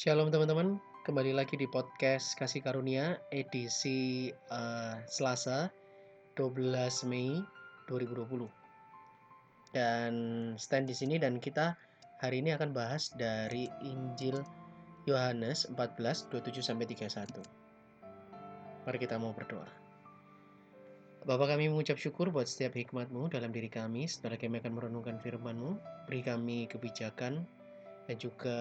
Shalom teman-teman, kembali lagi di podcast Kasih Karunia edisi uh, Selasa 12 Mei 2020. Dan stand di sini dan kita hari ini akan bahas dari Injil Yohanes 14 27 sampai 31. Mari kita mau berdoa. Bapak kami mengucap syukur buat setiap hikmatmu dalam diri kami, setelah kami akan merenungkan firmanmu, beri kami kebijakan, dan juga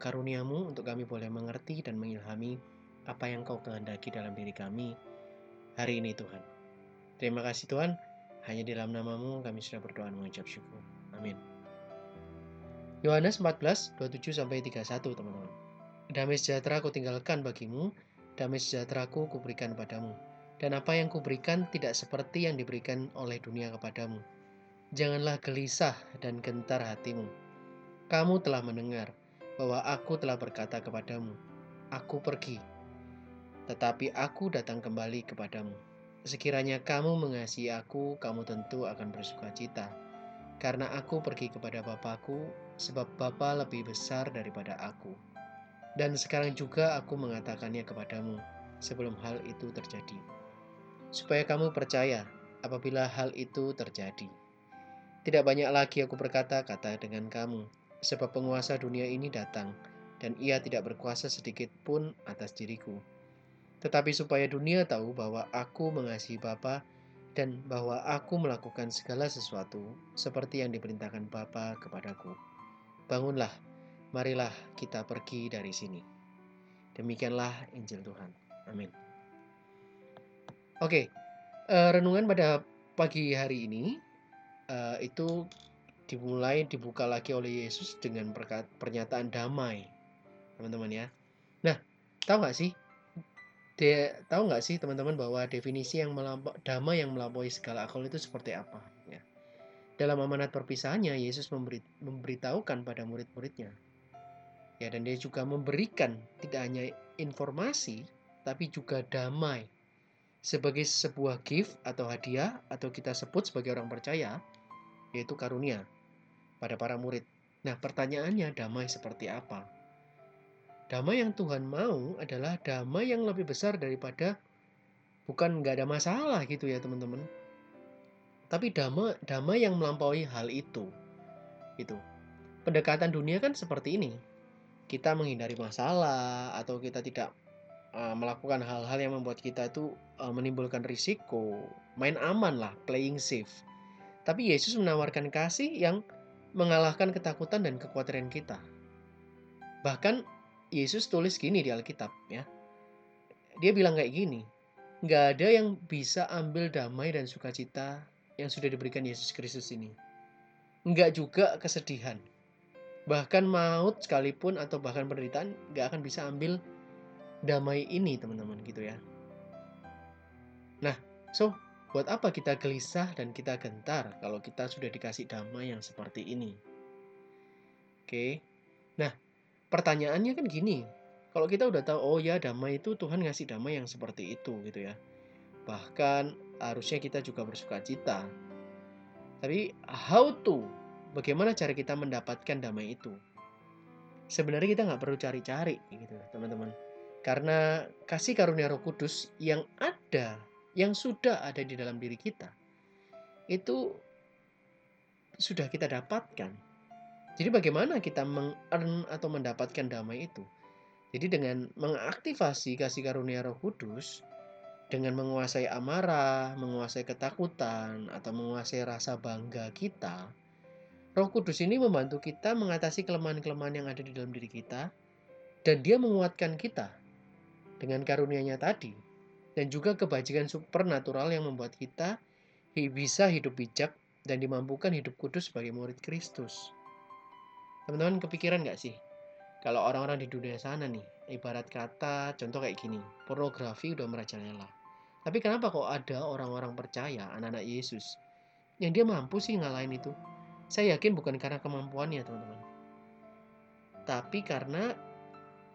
karuniamu untuk kami boleh mengerti dan mengilhami apa yang kau kehendaki dalam diri kami hari ini Tuhan. Terima kasih Tuhan, hanya di dalam namamu kami sudah berdoa dan mengucap syukur. Amin. Yohanes 14, 27 sampai 31 teman-teman. Damai sejahtera aku tinggalkan bagimu, damai sejahtera kuberikan padamu. Dan apa yang kuberikan tidak seperti yang diberikan oleh dunia kepadamu. Janganlah gelisah dan gentar hatimu kamu telah mendengar bahwa aku telah berkata kepadamu, "Aku pergi, tetapi aku datang kembali kepadamu." Sekiranya kamu mengasihi aku, kamu tentu akan bersuka cita, karena aku pergi kepada Bapakku, sebab Bapa lebih besar daripada aku. Dan sekarang juga aku mengatakannya kepadamu, sebelum hal itu terjadi, supaya kamu percaya apabila hal itu terjadi. Tidak banyak lagi aku berkata kata dengan kamu, sebab penguasa dunia ini datang, dan ia tidak berkuasa sedikit pun atas diriku. Tetapi supaya dunia tahu bahwa aku mengasihi Bapa dan bahwa aku melakukan segala sesuatu seperti yang diperintahkan Bapa kepadaku. Bangunlah, marilah kita pergi dari sini. Demikianlah Injil Tuhan. Amin. Oke, uh, renungan pada pagi hari ini uh, itu dimulai dibuka lagi oleh Yesus dengan pernyataan damai. Teman-teman ya. Nah tahu nggak sih? De, tahu nggak sih teman-teman bahwa definisi yang melampau, damai yang melampaui segala akal itu seperti apa? Ya. Dalam amanat perpisahannya Yesus memberi, memberitahukan pada murid-muridnya. Ya dan dia juga memberikan tidak hanya informasi tapi juga damai. Sebagai sebuah gift atau hadiah atau kita sebut sebagai orang percaya yaitu karunia pada para murid. Nah, pertanyaannya damai seperti apa? Damai yang Tuhan mau adalah damai yang lebih besar daripada bukan nggak ada masalah gitu ya teman-teman. Tapi damai, damai yang melampaui hal itu. Itu. Pendekatan dunia kan seperti ini. Kita menghindari masalah atau kita tidak uh, melakukan hal-hal yang membuat kita itu uh, menimbulkan risiko, main aman lah, playing safe. Tapi Yesus menawarkan kasih yang mengalahkan ketakutan dan kekhawatiran kita. Bahkan Yesus tulis gini di Alkitab ya. Dia bilang kayak gini, nggak ada yang bisa ambil damai dan sukacita yang sudah diberikan Yesus Kristus ini. Nggak juga kesedihan. Bahkan maut sekalipun atau bahkan penderitaan nggak akan bisa ambil damai ini teman-teman gitu ya. Nah, so Buat apa kita gelisah dan kita gentar kalau kita sudah dikasih damai yang seperti ini? Oke. Nah, pertanyaannya kan gini. Kalau kita udah tahu oh ya damai itu Tuhan ngasih damai yang seperti itu gitu ya. Bahkan harusnya kita juga bersuka cita. Tapi how to? Bagaimana cara kita mendapatkan damai itu? Sebenarnya kita nggak perlu cari-cari gitu teman-teman. Karena kasih karunia roh kudus yang ada yang sudah ada di dalam diri kita itu sudah kita dapatkan. Jadi bagaimana kita meng atau mendapatkan damai itu? Jadi dengan mengaktifasi kasih karunia Roh Kudus, dengan menguasai amarah, menguasai ketakutan, atau menguasai rasa bangga kita, Roh Kudus ini membantu kita mengatasi kelemahan-kelemahan yang ada di dalam diri kita, dan Dia menguatkan kita dengan karunia-Nya tadi dan juga kebajikan supernatural yang membuat kita bisa hidup bijak dan dimampukan hidup kudus sebagai murid Kristus. Teman-teman kepikiran gak sih? Kalau orang-orang di dunia sana nih, ibarat kata contoh kayak gini, pornografi udah merajalela. Tapi kenapa kok ada orang-orang percaya, anak-anak Yesus, yang dia mampu sih ngalahin itu? Saya yakin bukan karena kemampuannya teman-teman. Tapi karena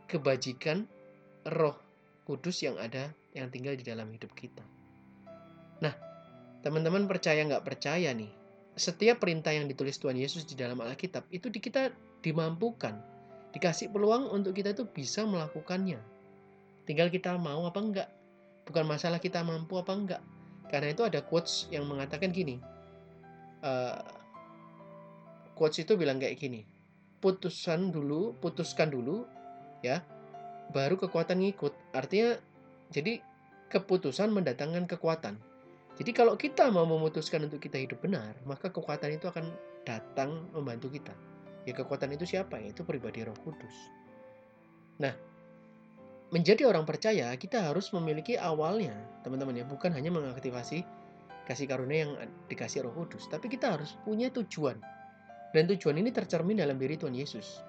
kebajikan roh kudus yang ada yang tinggal di dalam hidup kita. Nah, teman-teman percaya nggak percaya nih, setiap perintah yang ditulis Tuhan Yesus di dalam Alkitab itu di kita dimampukan, Dikasih peluang untuk kita itu bisa melakukannya. Tinggal kita mau apa enggak. Bukan masalah kita mampu apa enggak. Karena itu ada quotes yang mengatakan gini. Uh, quotes itu bilang kayak gini. Putusan dulu, putuskan dulu, ya, baru kekuatan ngikut. Artinya, jadi keputusan mendatangkan kekuatan. Jadi kalau kita mau memutuskan untuk kita hidup benar, maka kekuatan itu akan datang membantu kita. Ya kekuatan itu siapa? Itu pribadi Roh Kudus. Nah, menjadi orang percaya kita harus memiliki awalnya, teman-teman ya, bukan hanya mengaktifasi kasih karunia yang dikasih Roh Kudus, tapi kita harus punya tujuan. Dan tujuan ini tercermin dalam diri Tuhan Yesus.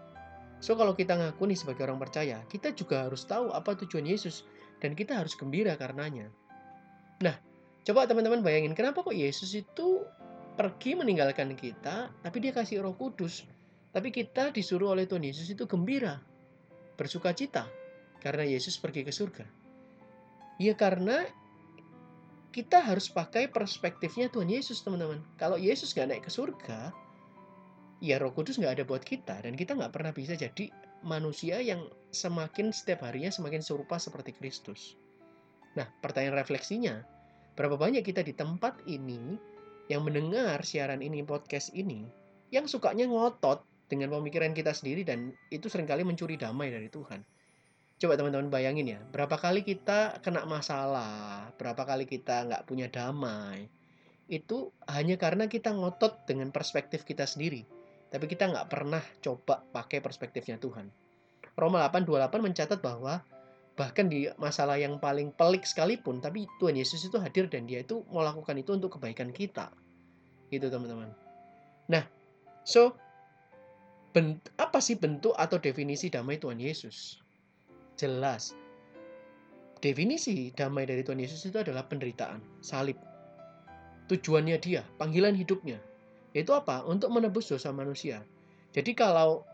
So kalau kita ngaku nih sebagai orang percaya, kita juga harus tahu apa tujuan Yesus dan kita harus gembira karenanya. Nah, coba teman-teman bayangin kenapa kok Yesus itu pergi meninggalkan kita, tapi dia kasih Roh Kudus. Tapi kita disuruh oleh Tuhan Yesus itu gembira, bersuka cita, karena Yesus pergi ke surga. Ya karena kita harus pakai perspektifnya Tuhan Yesus, teman-teman. Kalau Yesus nggak naik ke surga, ya Roh Kudus nggak ada buat kita, dan kita nggak pernah bisa jadi manusia yang semakin setiap harinya semakin serupa seperti Kristus. Nah, pertanyaan refleksinya, berapa banyak kita di tempat ini yang mendengar siaran ini, podcast ini, yang sukanya ngotot dengan pemikiran kita sendiri dan itu sering kali mencuri damai dari Tuhan. Coba teman-teman bayangin ya, berapa kali kita kena masalah, berapa kali kita nggak punya damai. Itu hanya karena kita ngotot dengan perspektif kita sendiri. Tapi kita nggak pernah coba pakai perspektifnya Tuhan. Roma 8:28 mencatat bahwa bahkan di masalah yang paling pelik sekalipun, tapi Tuhan Yesus itu hadir dan dia itu melakukan itu untuk kebaikan kita. Gitu teman-teman. Nah, so apa sih bentuk atau definisi damai Tuhan Yesus? Jelas. Definisi damai dari Tuhan Yesus itu adalah penderitaan, salib. Tujuannya dia, panggilan hidupnya. Yaitu apa? Untuk menebus dosa manusia. Jadi kalau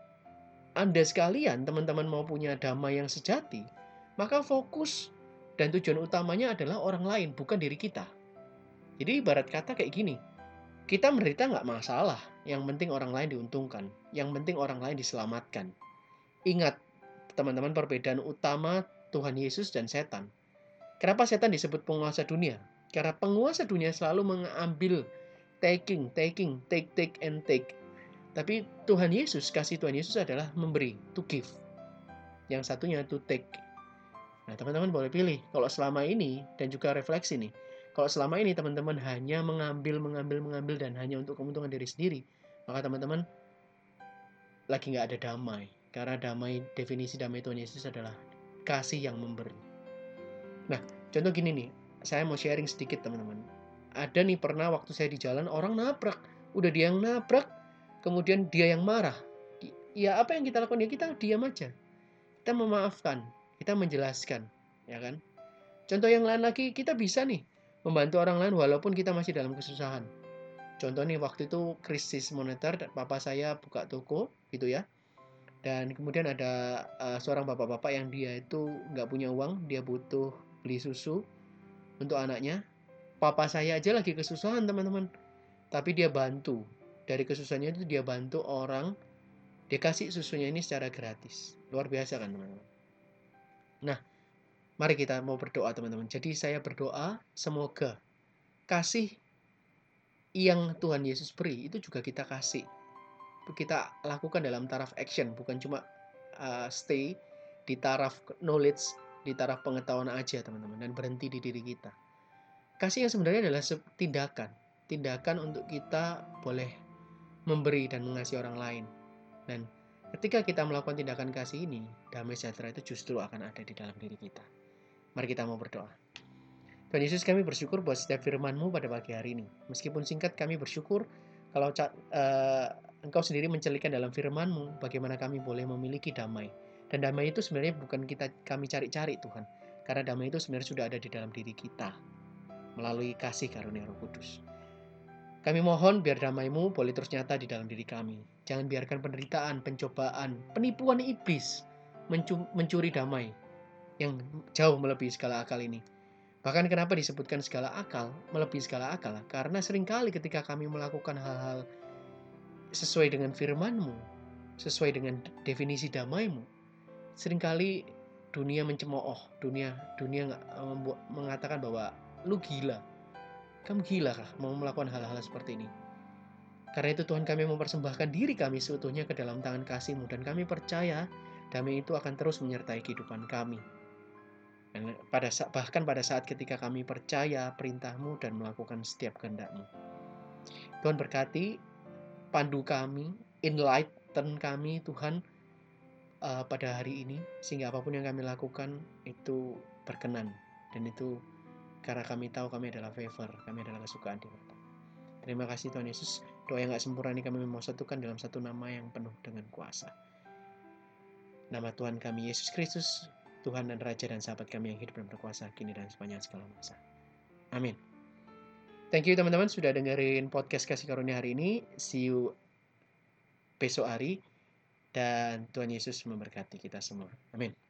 Anda sekalian, teman-teman mau punya damai yang sejati, maka fokus dan tujuan utamanya adalah orang lain, bukan diri kita. Jadi ibarat kata kayak gini, kita menderita nggak masalah, yang penting orang lain diuntungkan. Yang penting orang lain diselamatkan. Ingat, teman-teman, perbedaan utama Tuhan Yesus dan setan. Kenapa setan disebut penguasa dunia? Karena penguasa dunia selalu mengambil taking, taking, take, take, and take. Tapi Tuhan Yesus, kasih Tuhan Yesus adalah memberi, to give. Yang satunya to take. Nah, teman-teman boleh pilih. Kalau selama ini, dan juga refleksi nih, kalau selama ini teman-teman hanya mengambil, mengambil, mengambil dan hanya untuk keuntungan diri sendiri, maka teman-teman lagi nggak ada damai. Karena damai, definisi damai Tuhan Yesus adalah kasih yang memberi. Nah, contoh gini nih, saya mau sharing sedikit teman-teman. Ada nih pernah waktu saya di jalan orang nabrak, udah dia yang nabrak, kemudian dia yang marah. Ya apa yang kita lakukan ya kita diam aja. Kita memaafkan, kita menjelaskan, ya kan? Contoh yang lain lagi kita bisa nih membantu orang lain walaupun kita masih dalam kesusahan. Contoh nih waktu itu krisis moneter, papa saya buka toko gitu ya. Dan kemudian ada uh, seorang bapak-bapak yang dia itu nggak punya uang, dia butuh beli susu untuk anaknya. Papa saya aja lagi kesusahan teman-teman, tapi dia bantu. Dari kesusahannya itu dia bantu orang, dia kasih susunya ini secara gratis. Luar biasa kan teman-teman. Nah, Mari kita mau berdoa teman-teman. Jadi saya berdoa semoga kasih yang Tuhan Yesus beri itu juga kita kasih. Kita lakukan dalam taraf action, bukan cuma uh, stay di taraf knowledge, di taraf pengetahuan aja teman-teman, dan berhenti di diri kita. Kasih yang sebenarnya adalah tindakan. Tindakan untuk kita boleh memberi dan mengasihi orang lain. Dan ketika kita melakukan tindakan kasih ini, damai sejahtera itu justru akan ada di dalam diri kita. Mari kita mau berdoa. Tuhan Yesus kami bersyukur buat setiap firman-Mu pada pagi hari ini. Meskipun singkat kami bersyukur kalau uh, Engkau sendiri mencelikan dalam firman-Mu bagaimana kami boleh memiliki damai. Dan damai itu sebenarnya bukan kita kami cari-cari Tuhan. Karena damai itu sebenarnya sudah ada di dalam diri kita melalui kasih karunia Roh Kudus. Kami mohon biar damai-Mu boleh terus nyata di dalam diri kami. Jangan biarkan penderitaan, pencobaan, penipuan iblis mencuri damai yang jauh melebihi segala akal ini. Bahkan kenapa disebutkan segala akal, melebihi segala akal? Karena sering kali ketika kami melakukan hal-hal sesuai dengan firman-Mu, sesuai dengan definisi damaimu, sering kali dunia mencemooh, dunia dunia uh, mengatakan bahwa lu gila. Kamu gila kah mau melakukan hal-hal seperti ini? Karena itu Tuhan kami mempersembahkan diri kami seutuhnya ke dalam tangan kasih-Mu dan kami percaya damai itu akan terus menyertai kehidupan kami. Dan pada bahkan pada saat ketika kami percaya perintahmu dan melakukan setiap kehendakmu. Tuhan berkati, pandu kami, enlighten kami Tuhan uh, pada hari ini sehingga apa pun yang kami lakukan itu berkenan dan itu karena kami tahu kami adalah favor, kami adalah kesukaan di mata. Terima kasih Tuhan Yesus. Doa yang gak sempurna ini kami mau satukan dalam satu nama yang penuh dengan kuasa. Nama Tuhan kami Yesus Kristus, Tuhan dan Raja dan sahabat kami yang hidup dan berkuasa kini dan sepanjang segala masa. Amin. Thank you teman-teman sudah dengerin podcast Kasih Karunia hari ini. See you besok hari. Dan Tuhan Yesus memberkati kita semua. Amin.